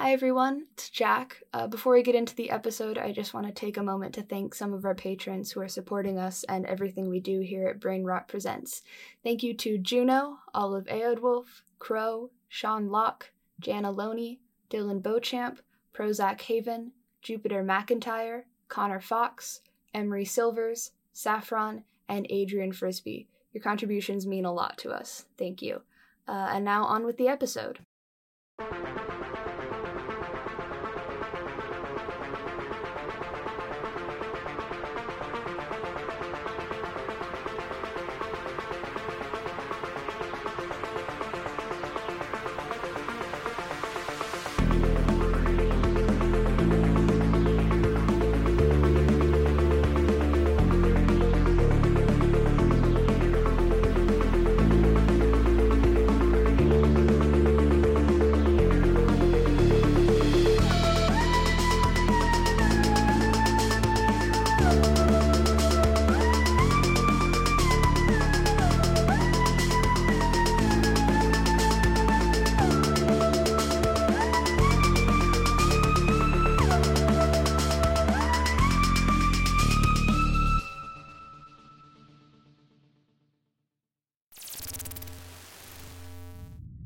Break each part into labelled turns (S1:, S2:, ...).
S1: Hi, everyone. It's Jack. Uh, before we get into the episode, I just want to take a moment to thank some of our patrons who are supporting us and everything we do here at Brain Rot Presents. Thank you to Juno, Olive Aodwolf, Crow, Sean Locke, Jana Loney, Dylan Beauchamp, Prozac Haven, Jupiter McIntyre, Connor Fox, Emery Silvers, Saffron, and Adrian Frisbee. Your contributions mean a lot to us. Thank you. Uh, and now on with the episode.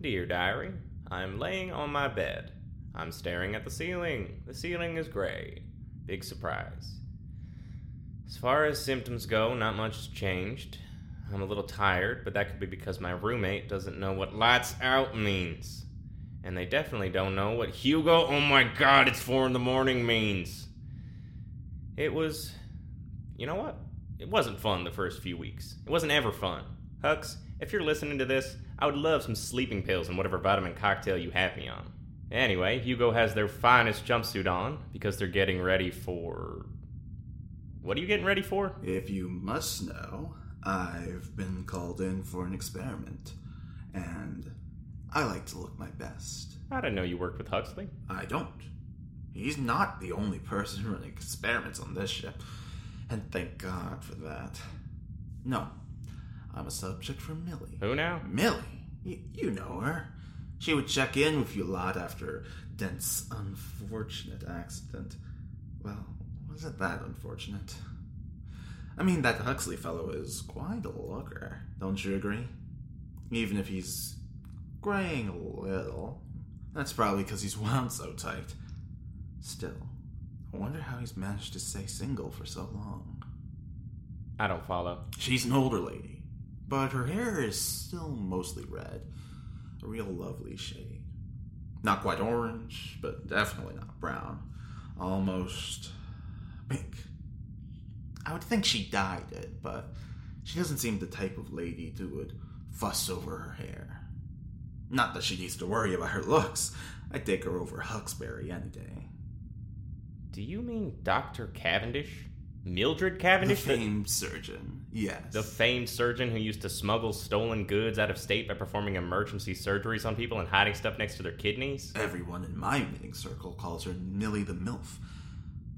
S2: Dear Diary, I'm laying on my bed. I'm staring at the ceiling. The ceiling is gray. Big surprise. As far as symptoms go, not much has changed. I'm a little tired, but that could be because my roommate doesn't know what lights out means. And they definitely don't know what Hugo, oh my god, it's four in the morning means. It was. You know what? It wasn't fun the first few weeks. It wasn't ever fun. Hux, if you're listening to this, I would love some sleeping pills and whatever vitamin cocktail you have me on. Anyway, Hugo has their finest jumpsuit on because they're getting ready for. What are you getting ready for?
S3: If you must know, I've been called in for an experiment, and I like to look my best.
S2: I didn't know you worked with Huxley.
S3: I don't. He's not the only person running experiments on this ship, and thank God for that. No, I'm a subject for Millie.
S2: Who now?
S3: Millie? Y- you know her. She would check in with you a lot after Dent's unfortunate accident. Well, wasn't that unfortunate? I mean, that Huxley fellow is quite a looker, don't you agree? Even if he's graying a little. That's probably because he's wound so tight. Still, I wonder how he's managed to stay single for so long.
S2: I don't follow.
S3: She's an older lady, but her hair is still mostly red. A real lovely shade. Not quite orange, but definitely not brown. Almost pink. I would think she dyed it, but she doesn't seem the type of lady who would fuss over her hair. Not that she needs to worry about her looks. I'd take her over Huxbury any day.
S2: Do you mean Dr. Cavendish? Mildred Cavendish, The
S3: famed surgeon, yes.
S2: The famed surgeon who used to smuggle stolen goods out of state by performing emergency surgeries on people and hiding stuff next to their kidneys?
S3: Everyone in my knitting circle calls her Millie the MILF,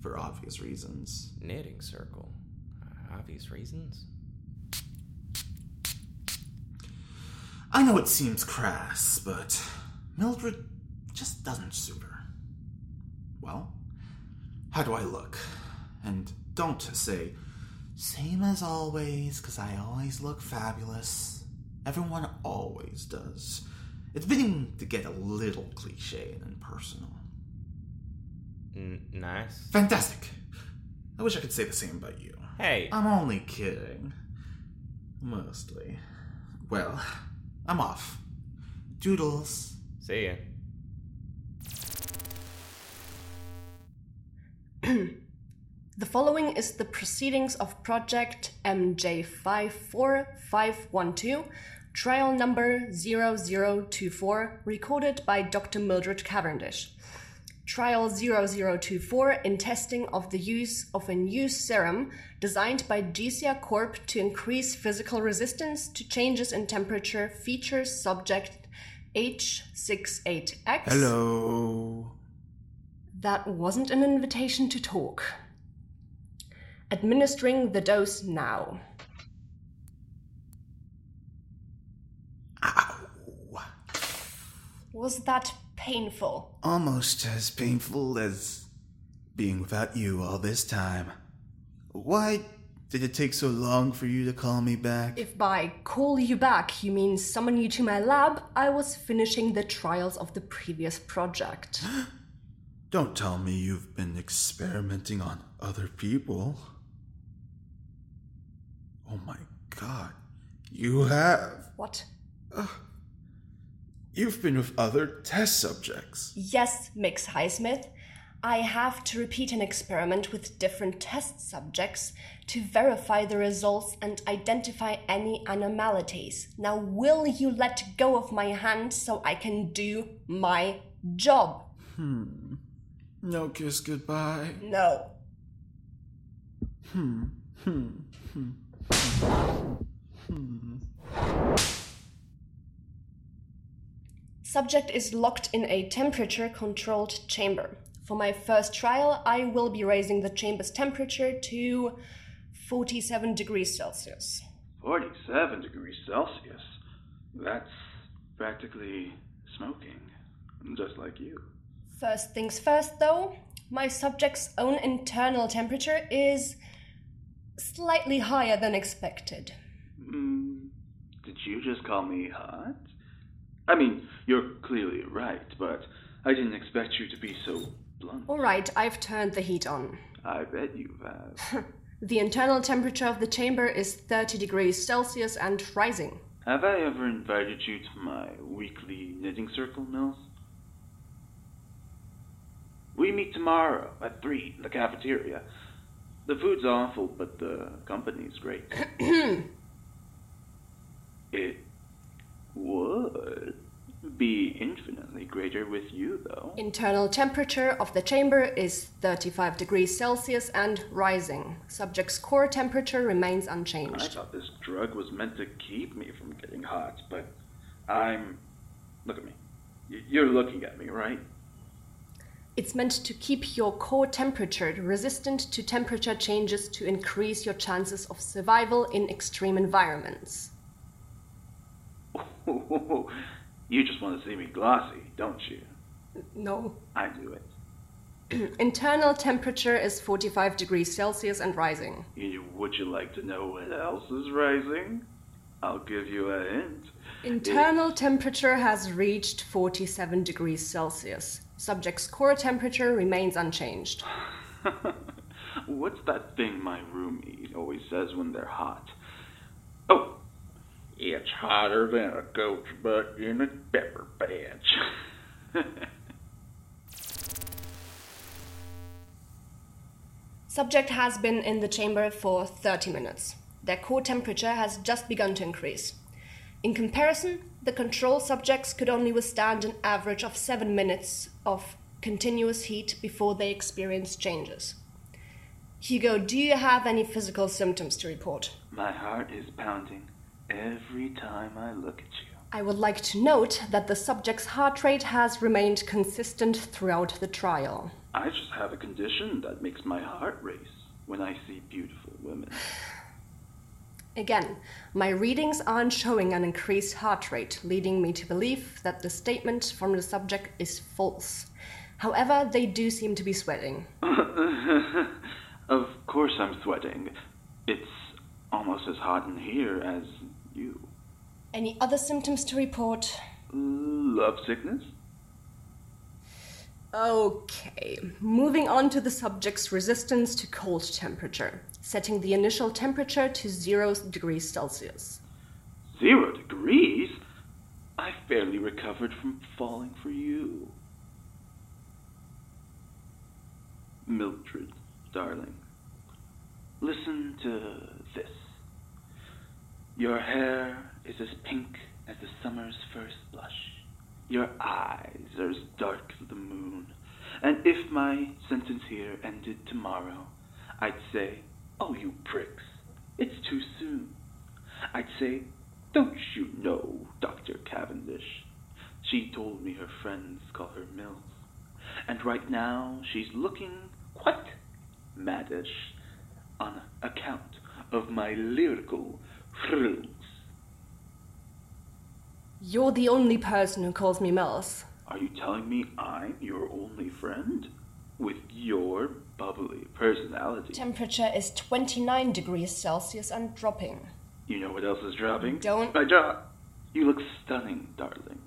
S3: for obvious reasons.
S2: Knitting circle. Uh, obvious reasons?
S3: I know it seems crass, but Mildred just doesn't suit her. Well, how do I look? And don't say, same as always, because I always look fabulous. Everyone always does. It's beginning to get a little cliche and impersonal.
S2: N- nice.
S3: Fantastic! I wish I could say the same about you.
S2: Hey,
S3: I'm only kidding. Mostly. Well, I'm off. Doodles.
S2: see ya.
S4: The following is the proceedings of Project MJ54512, trial number 0024, recorded by Dr. Mildred Cavendish. Trial 0024 in testing of the use of a new serum designed by GCA Corp to increase physical resistance to changes in temperature features subject H68X.
S3: Hello.
S4: That wasn't an invitation to talk. Administering the dose now.
S3: Ow.
S4: Was that painful.
S3: Almost as painful as being without you all this time. Why did it take so long for you to call me back?
S4: If by call you back you mean summon you to my lab, I was finishing the trials of the previous project.
S3: Don't tell me you've been experimenting on other people. Oh my god. You have.
S4: What?
S3: You've been with other test subjects.
S4: Yes, Mx. Highsmith. I have to repeat an experiment with different test subjects to verify the results and identify any anomalies. Now, will you let go of my hand so I can do my job? Hmm.
S3: No kiss goodbye.
S4: No. Hmm. Hmm. Hmm. Subject is locked in a temperature controlled chamber. For my first trial, I will be raising the chamber's temperature to 47 degrees Celsius.
S5: 47 degrees Celsius. That's practically smoking. Just like you.
S4: First things first, though, my subject's own internal temperature is slightly higher than expected.
S5: Mm, did you just call me hot? I mean, you're clearly right, but I didn't expect you to be so blunt.
S4: Alright, I've turned the heat on.
S5: I bet you have.
S4: The internal temperature of the chamber is 30 degrees Celsius and rising.
S5: have I ever invited you to my weekly knitting circle, Mills? We meet tomorrow at 3 in the cafeteria. The food's awful, but the company's great. it would be infinitely greater with you, though.
S4: Internal temperature of the chamber is 35 degrees Celsius and rising. Subject's core temperature remains unchanged.
S5: I thought this drug was meant to keep me from getting hot, but I'm. Look at me. You're looking at me, right?
S4: It's meant to keep your core temperature resistant to temperature changes to increase your chances of survival in extreme environments.
S5: you just want to see me glossy, don't you?
S4: No.
S5: I do it.
S4: Internal temperature is 45 degrees Celsius and rising.
S5: You- Would you like to know what else is rising? I'll give you a hint.
S4: Internal temperature has reached 47 degrees Celsius. Subject's core temperature remains unchanged.
S5: What's that thing my roommate always says when they're hot? Oh, it's hotter than a goat's butt in a pepper patch.
S4: Subject has been in the chamber for 30 minutes. Their core temperature has just begun to increase. In comparison, the control subjects could only withstand an average of 7 minutes of continuous heat before they experienced changes. Hugo, do you have any physical symptoms to report?
S5: my heart is pounding every time I look at you.
S4: I would like to note that the subject's heart rate has remained consistent throughout the trial.
S5: I just have a condition that makes my heart race when I see beautiful women.
S4: Again, my readings aren't showing an increased heart rate, leading me to believe that the statement from the subject is false. However, they do seem to be sweating.
S5: of course I'm sweating. It's almost as hot in here as you.
S4: Any other symptoms to report?
S5: Love sickness?
S4: Okay, moving on to the subject's resistance to cold temperature, setting the initial temperature to 0 degrees Celsius.
S5: Zero degrees? I barely recovered from falling for you. Mildred, darling, listen to this. Your hair is as pink as the summer's first blush. Your eyes are as dark as the moon. And if my sentence here ended tomorrow, I'd say, Oh, you pricks, it's too soon. I'd say, Don't you know, Dr. Cavendish? She told me her friends call her Mills. And right now she's looking quite maddish on account of my lyrical frills.
S4: You're the only person who calls me Mills.
S5: Are you telling me I'm your only friend? With your bubbly personality.
S4: Temperature is 29 degrees Celsius and dropping.
S5: You know what else is dropping?
S4: Don't-
S5: My jaw. You look stunning, darling.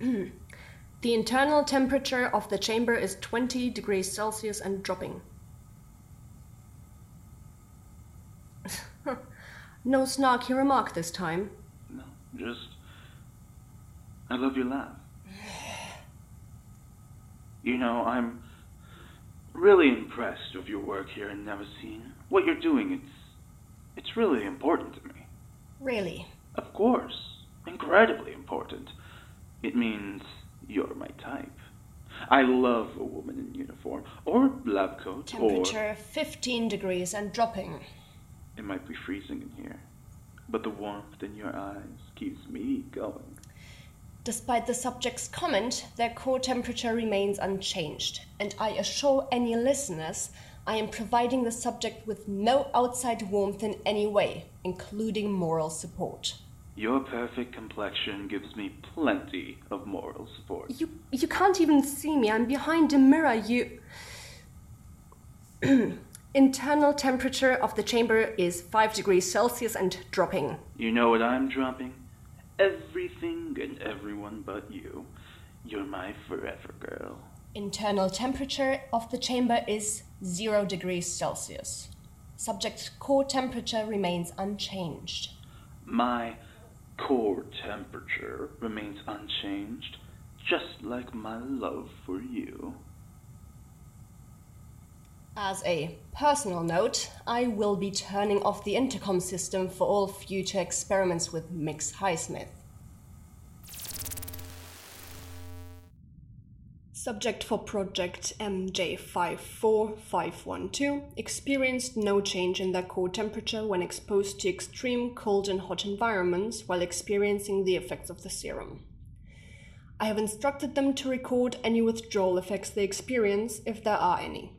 S4: The internal temperature of the chamber is 20 degrees Celsius and dropping. No snarky remark this time.
S5: No, just. I love your laugh. You know, I'm really impressed with your work here in Nemesis. What you're doing, it's. It's really important to me.
S4: Really?
S5: Of course. Incredibly important. It means you're my type. I love a woman in uniform, or lab coat, or.
S4: Temperature 15 degrees and dropping.
S5: It might be freezing in here, but the warmth in your eyes keeps me going.
S4: Despite the subject's comment, their core temperature remains unchanged, and I assure any listeners I am providing the subject with no outside warmth in any way, including moral support.
S5: Your perfect complexion gives me plenty of moral support.
S4: You you can't even see me. I'm behind a mirror. You Internal temperature of the chamber is 5 degrees Celsius and dropping.
S5: You know what I'm dropping? Everything and everyone but you. You're my forever girl.
S4: Internal temperature of the chamber is 0 degrees Celsius. Subject's core temperature remains unchanged.
S5: My core temperature remains unchanged, just like my love for you.
S4: As a personal note, I will be turning off the intercom system for all future experiments with Mx. Highsmith. Subject for project MJ54512 experienced no change in their core temperature when exposed to extreme cold and hot environments while experiencing the effects of the serum. I have instructed them to record any withdrawal effects they experience if there are any.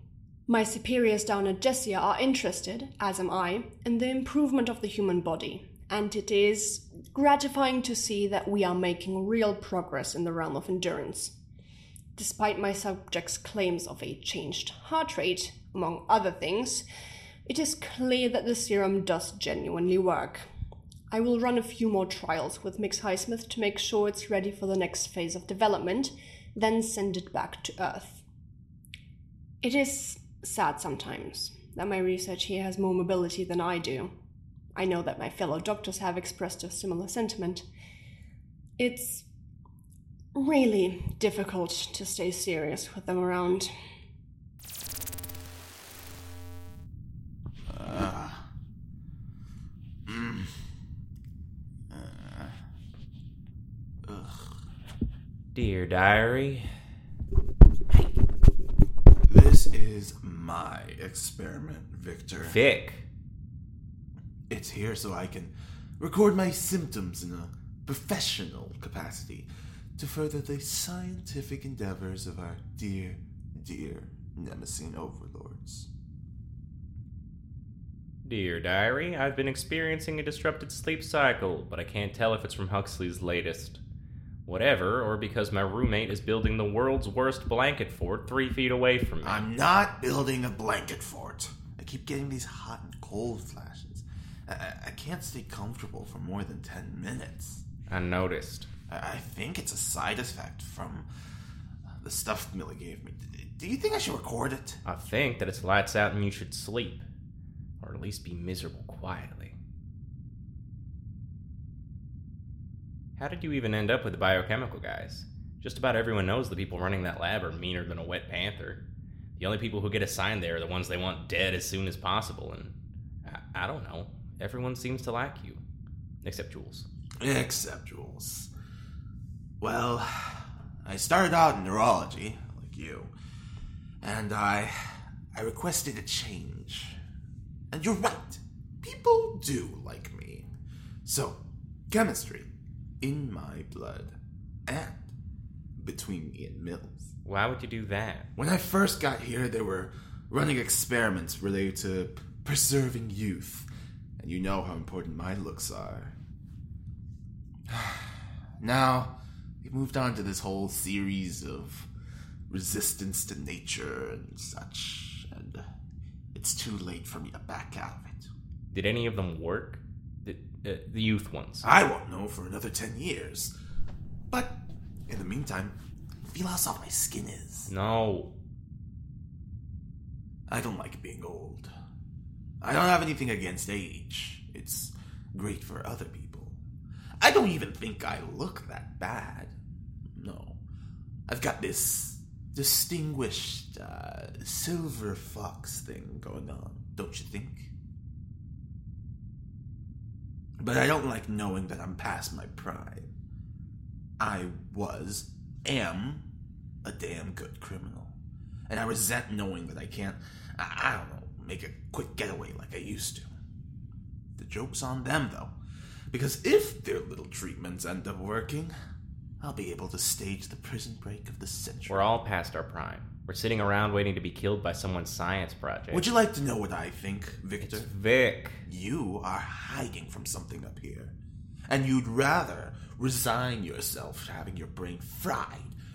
S4: My superiors down at Jessia are interested, as am I, in the improvement of the human body, and it is gratifying to see that we are making real progress in the realm of endurance. Despite my subject's claims of a changed heart rate, among other things, it is clear that the serum does genuinely work. I will run a few more trials with Mx. Highsmith to make sure it's ready for the next phase of development, then send it back to Earth. It is sad sometimes that my research here has more mobility than I do. I know that my fellow doctors have expressed a similar sentiment. It's really difficult to stay serious with them around.
S2: Dear diary,
S3: This is my experiment, Victor.
S2: Vic.
S3: It's here so I can record my symptoms in a professional capacity to further the scientific endeavors of our dear, dear Nemesine overlords.
S2: Dear diary, I've been experiencing a disrupted sleep cycle, but I can't tell if it's from Huxley's latest. Whatever, or because my roommate is building the world's worst blanket fort three feet away from me.
S3: I'm not building a blanket fort. I keep getting these hot and cold flashes. I, I- can't stay comfortable for more than 10 minutes.
S2: I noticed.
S3: I, I think it's a side effect from uh, the stuff Millie gave me. Do you think I should record it?
S2: I think that it's lights out and you should sleep. Or at least be miserable quietly. How did you even end up with the biochemical guys? Just about everyone knows the people running that lab are meaner than a wet panther. The only people who get assigned there are the ones they want dead as soon as possible, and I, I don't know. Everyone seems to like you. Except Jules.
S3: Except Jules. Well, I started out in neurology, like you, and I I requested a change. And you're right. People do like me. So, chemistry in my blood and between me and Mills.
S2: Why would you do that?
S3: When I first got here, they were running experiments related to preserving youth. And you know how important my looks are. Now, we've moved on to this whole series of resistance to nature and such, and it's too late for me to back out of it.
S2: Did any of them work? The, uh, the youth ones.
S3: I won't know for another ten years. But in the meantime, feel how soft my skin is.
S2: No.
S3: I don't like being old. I don't have anything against age. It's great for other people. I don't even think I look that bad. No. I've got this distinguished uh, silver fox thing going on, don't you think? But I don't like knowing that I'm past my prime. I was, am, a damn good criminal. And I resent knowing that I can't, I, I don't know, make a quick getaway like I used to. The joke's on them, though. Because if their little treatments end up working, I'll be able to stage the prison break of the century.
S2: We're all past our prime. We're sitting around waiting to be killed by someone's science project.
S3: Would you like to know what I think, Victor?
S2: Vic.
S3: You are hiding from something up here. And you'd rather resign yourself to having your brain fried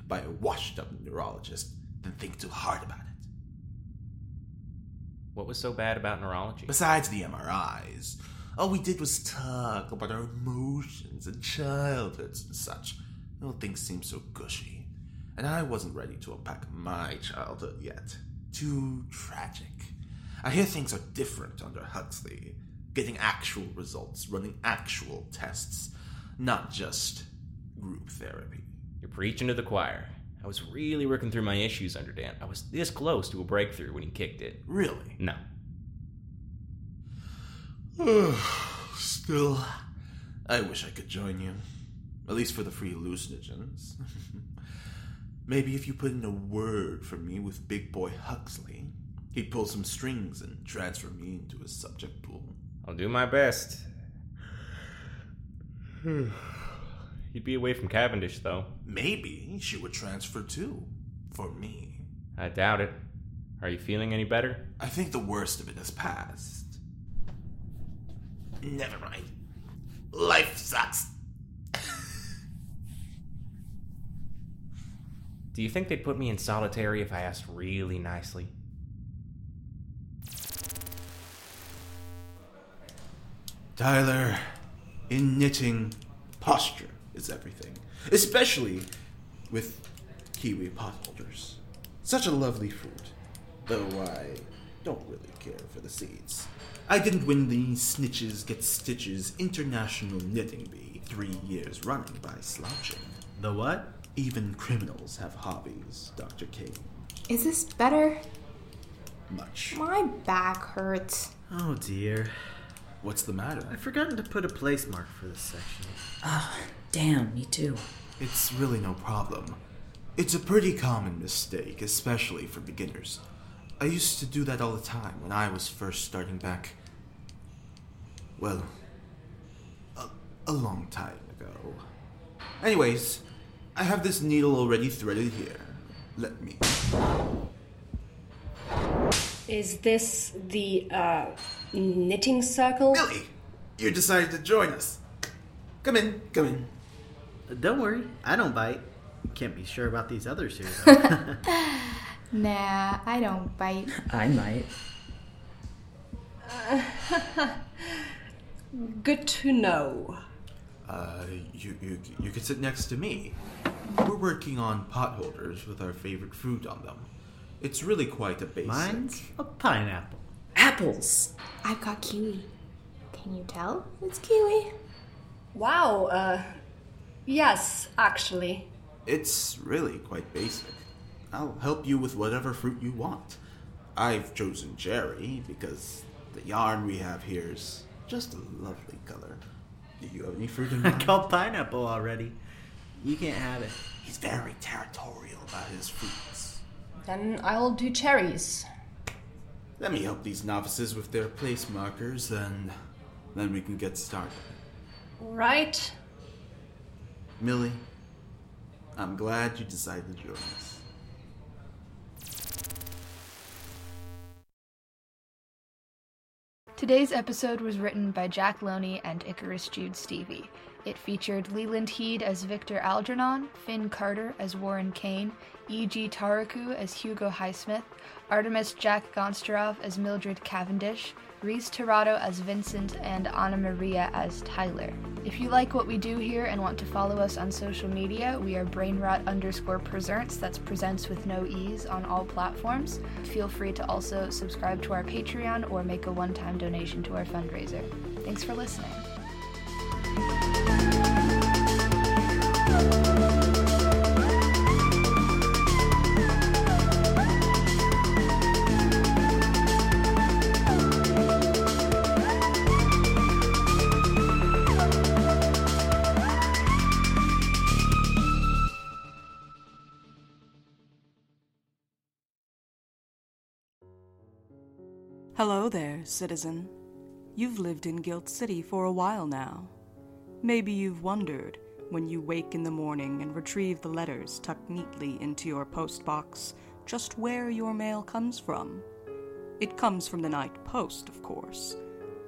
S3: by a washed up neurologist than think too hard about it.
S2: What was so bad about neurology?
S3: Besides the MRIs, all we did was talk about our emotions and childhoods and such. Little things seem so gushy. And I wasn't ready to unpack my childhood yet. Too tragic. I hear things are different under Huxley. Getting actual results, running actual tests, not just group therapy.
S2: You're preaching to the choir. I was really working through my issues under Dan. I was this close to a breakthrough when he kicked it.
S3: Really?
S2: No.
S3: Still, I wish I could join you. At least for the free hallucinogens. Maybe if you put in a word for me with Big Boy Huxley, he'd pull some strings and transfer me into his subject pool.
S2: I'll do my best. Hmm. He'd be away from Cavendish, though.
S3: Maybe she would transfer too. For me.
S2: I doubt it. Are you feeling any better?
S3: I think the worst of it has passed. Never mind. Life sucks.
S2: Do you think they'd put me in solitary if I asked really nicely?
S3: Tyler, in knitting, posture is everything. Especially with kiwi potholders. Such a lovely fruit. Though I don't really care for the seeds. I didn't win the Snitches Get Stitches International Knitting Bee three years running by slouching.
S6: The what?
S3: Even criminals have hobbies, Dr. Kane.
S1: Is this better?
S3: Much.
S1: My back hurts.
S6: Oh dear.
S3: What's the matter?
S6: I've forgotten to put a place mark for this section.
S7: Ah, damn, me too.
S3: It's really no problem. It's a pretty common mistake, especially for beginners. I used to do that all the time when I was first starting back. Well, a, a long time ago. Anyways, I have this needle already threaded here. Let me.
S4: Is this the uh, knitting circle?
S3: Billy! You decided to join us. Come in, come in.
S6: Uh, Don't worry, I don't bite. Can't be sure about these others here. though.
S1: Nah, I don't bite.
S7: I might.
S4: Good to know.
S3: Uh, you, you, you can sit next to me. We're working on potholders with our favorite fruit on them. It's really quite a basic.
S6: Mine's a pineapple.
S7: Apples!
S1: I've got kiwi. Can you tell? It's kiwi.
S4: Wow, uh, yes, actually.
S3: It's really quite basic. I'll help you with whatever fruit you want. I've chosen cherry because the yarn we have here is just a lovely color. Do you have any fruit in
S6: I
S3: mind?
S6: called pineapple already. You can't have it.
S3: He's very territorial about his fruits.
S4: Then I'll do cherries.
S3: Let me help these novices with their place markers, and then we can get started.
S4: Right?
S3: Millie, I'm glad you decided to join us.
S1: Today's episode was written by Jack Loney and Icarus Jude Stevie. It featured Leland Heed as Victor Algernon, Finn Carter as Warren Kane, E.G. Taraku as Hugo Highsmith, Artemis Jack Gonsterov as Mildred Cavendish, Reese Tirado as Vincent, and Anna Maria as Tyler. If you like what we do here and want to follow us on social media, we are brainrot underscore presents, that's presents with no e's on all platforms. Feel free to also subscribe to our Patreon or make a one time donation to our fundraiser. Thanks for listening.
S8: Hello there, citizen. You've lived in Guild City for a while now. Maybe you've wondered, when you wake in the morning and retrieve the letters tucked neatly into your postbox, just where your mail comes from. It comes from the night post, of course.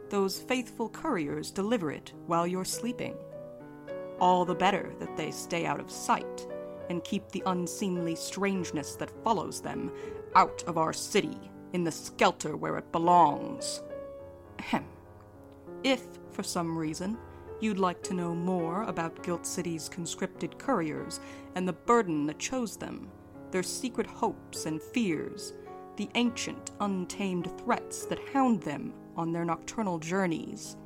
S8: Those faithful couriers deliver it while you're sleeping. All the better that they stay out of sight and keep the unseemly strangeness that follows them out of our city in the skelter where it belongs. Ahem. If, for some reason, you'd like to know more about Guilt City's conscripted couriers and the burden that chose them, their secret hopes and fears, the ancient, untamed threats that hound them on their nocturnal journeys,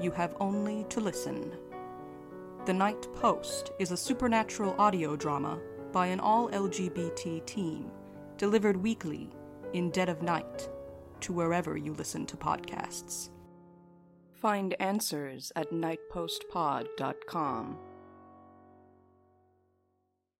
S8: you have only to listen. The Night Post is a supernatural audio drama by an all LGBT team, delivered weekly in dead of night to wherever you listen to podcasts. Find answers at nightpostpod.com